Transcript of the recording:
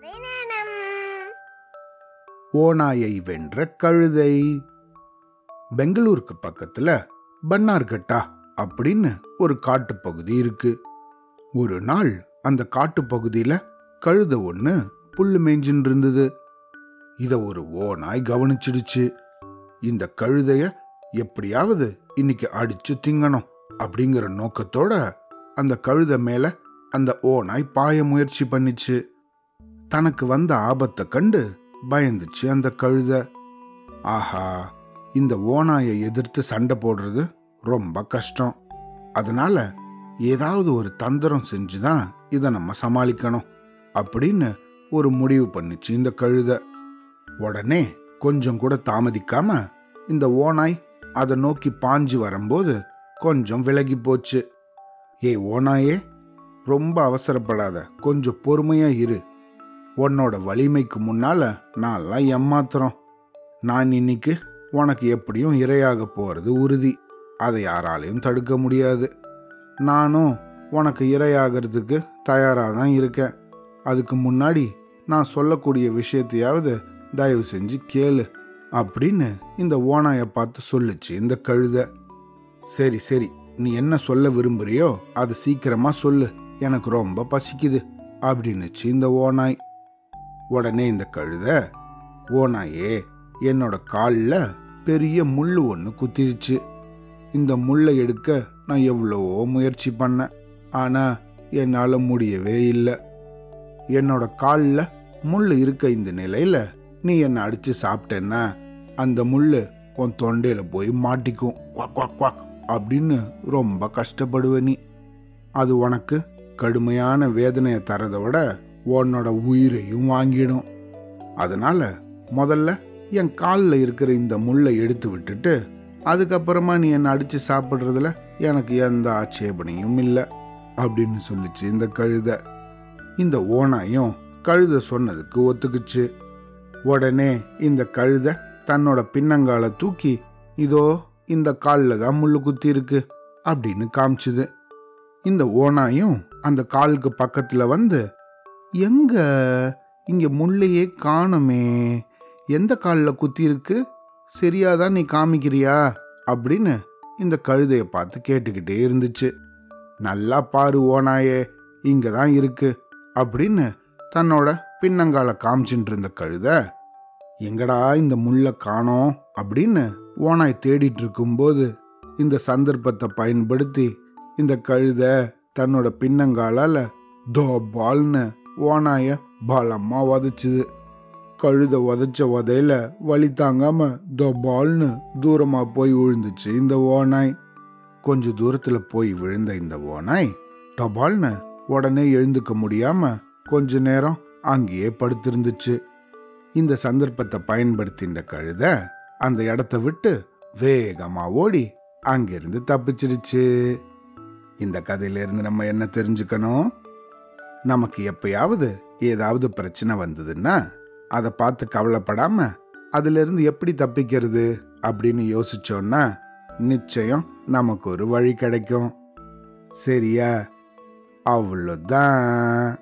கதை ஓநாயை வென்ற கழுதை. பெங்களூருக்கு பக்கத்துல பன்னார்கட்டா அப்படின்னு ஒரு காட்டுப்பகுதி இருக்கு. ஒரு நாள் அந்த காட்டுப்பகுதியில கழுதை ஒன்று புல்லு மேய்ஞ்சின்னு இருந்தது இத ஒரு ஓநாய் கவனிச்சிடுச்சு. இந்த கழுதைய எப்படியாவது இன்னைக்கு அடிச்சு திங்கணும் அப்படிங்கிற நோக்கத்தோட அந்த கழுதை மேல அந்த ஓநாய் பாய முயற்சி பண்ணிச்சு. தனக்கு வந்த ஆபத்தை கண்டு பயந்துச்சு அந்த கழுத. ஆஹா இந்த ஓநாயை எதிர்த்து சண்டை போடுறது ரொம்ப கஷ்டம். அதனால ஏதாவது ஒரு தந்திரம் செஞ்சுதான் இதை நம்ம சமாளிக்கணும் அப்படின்னு ஒரு முடிவு பண்ணிச்சு இந்த கழுத. உடனே கொஞ்சம் கூட தாமதிக்காம இந்த ஓநாய் அதை நோக்கி பாஞ்சு வரும்போது கொஞ்சம் விலகி போச்சு. ஏய் ஓனாயே ரொம்ப அவசரப்படாத கொஞ்சம் பொறுமையா இரு. உன்னோட வலிமைக்கு முன்னால நான்லாம் ஏமாத்துறோம். நான் இன்னைக்கு உனக்கு எப்படியும் இரையாக போறது உறுதி. அதை யாராலையும் தடுக்க முடியாது. நானும் உனக்கு இரையாகிறதுக்கு தயாராக தான் இருக்கேன். அதுக்கு முன்னாடி நான் சொல்லக்கூடிய விஷயத்தையாவது தயவு செஞ்சு கேளு அப்படின்னு இந்த ஓனாயை பார்த்து சொல்லுச்சு இந்த கழுதை. சரி சரி நீ என்ன சொல்ல விரும்புறியோ அது சீக்கிரமா சொல்லு. எனக்கு ரொம்ப பசிக்குது அப்படின்னுச்சு இந்த ஓநாய். உடனே இந்த கழுத ஓனாயே என்னோட காலில் பெரிய முள் ஒன்று குத்திடுச்சு இந்த முள்ளை எடுக்க நான் எவ்வளவோ முயற்சி பண்ணேன். ஆனால் என்னால் முடியவே இல்லை. என்னோட காலில் முள் இருக்க இந்த நிலையில் நீ என்னை அடித்து சாப்பிட்டேன்னா அந்த முள் உன் தொண்டையில் போய் மாட்டிக்கும். குவாக் குவாக் குவாக் அப்படின்னு ரொம்ப கஷ்டப்படுவ நீ. அது உனக்கு கடுமையான வேதனையை தரதை விட உன்னோட உயிரையும் வாங்கிடும். அதனால முதல்ல என் காலில் இருக்கிற இந்த முள்ளை எடுத்து விட்டுட்டு அதுக்கப்புறமா நீ என்னை அடித்து சாப்பிட்றதுல எனக்கு எந்த ஆட்சேபனையும் இல்லை அப்படின்னு சொல்லிச்சு இந்த கழுதை. இந்த ஓனாயும் கழுதை சொன்னதுக்கு ஒத்துக்குச்சு. உடனே இந்த கழுதை தன்னோட பின்னங்கால தூக்கி இதோ இந்த காலில் தான் முள்ளு குத்தி இருக்கு அப்படின்னு காமிச்சுது. இந்த ஓனாயும் அந்த காலுக்கு பக்கத்தில் வந்து எங்க? இங்கே முள்ளையே காணுமே. எந்த காலில் குத்தி இருக்கு? சரியாதான் நீ காமிக்கிறியா? அப்படின்னு இந்த கழுதையை பார்த்து கேட்டுக்கிட்டே இருந்துச்சு. நல்லா பாரு ஓனாயே இங்கே தான் இருக்கு. அப்படின்னு தன்னோட பின்னங்கால காமிச்சுட்டு இருந்த கழுதை எங்கடா இந்த முள்ளை காணோம்? அப்படின்னு ஓனாய் தேடிட்டு இருக்கும்போது இந்த சந்தர்ப்பத்தை பயன்படுத்தி இந்த கழுதை தன்னோட பின்னங்காலால தோ பால்னு ஓனாய பலமா உதச்சுது கழுத உதச்ச உதையில வலி தாங்காம தோ பால்னு தூரமா போய் விழுந்துச்சு இந்த ஓனாய் கொஞ்ச தூரத்துல போய் விழுந்த இந்த ஓனாய் டபால்னு உடனே எழுந்துக்க முடியாம கொஞ்ச நேரம் அங்கேயே படுத்திருந்துச்சு. இந்த சந்தர்ப்பத்தை பயன்படுத்தி இந்த கழுத அந்த இடத்த விட்டு வேகமா ஓடி அங்கிருந்து தப்பிச்சிருச்சு. இந்த கதையிலிருந்து நம்ம என்ன தெரிஞ்சுக்கணும்? நமக்கு எப்பயாவது ஏதாவது பிரச்சனை வந்ததுன்னா அதை பார்த்து கவலைப்படாம அதிலிருந்து எப்படி தப்பிக்கிறது? அப்படின்னு யோசிச்சோன்னா நிச்சயம் நமக்கு ஒரு வழி கிடைக்கும். சரியா? அவ்வளோதான்.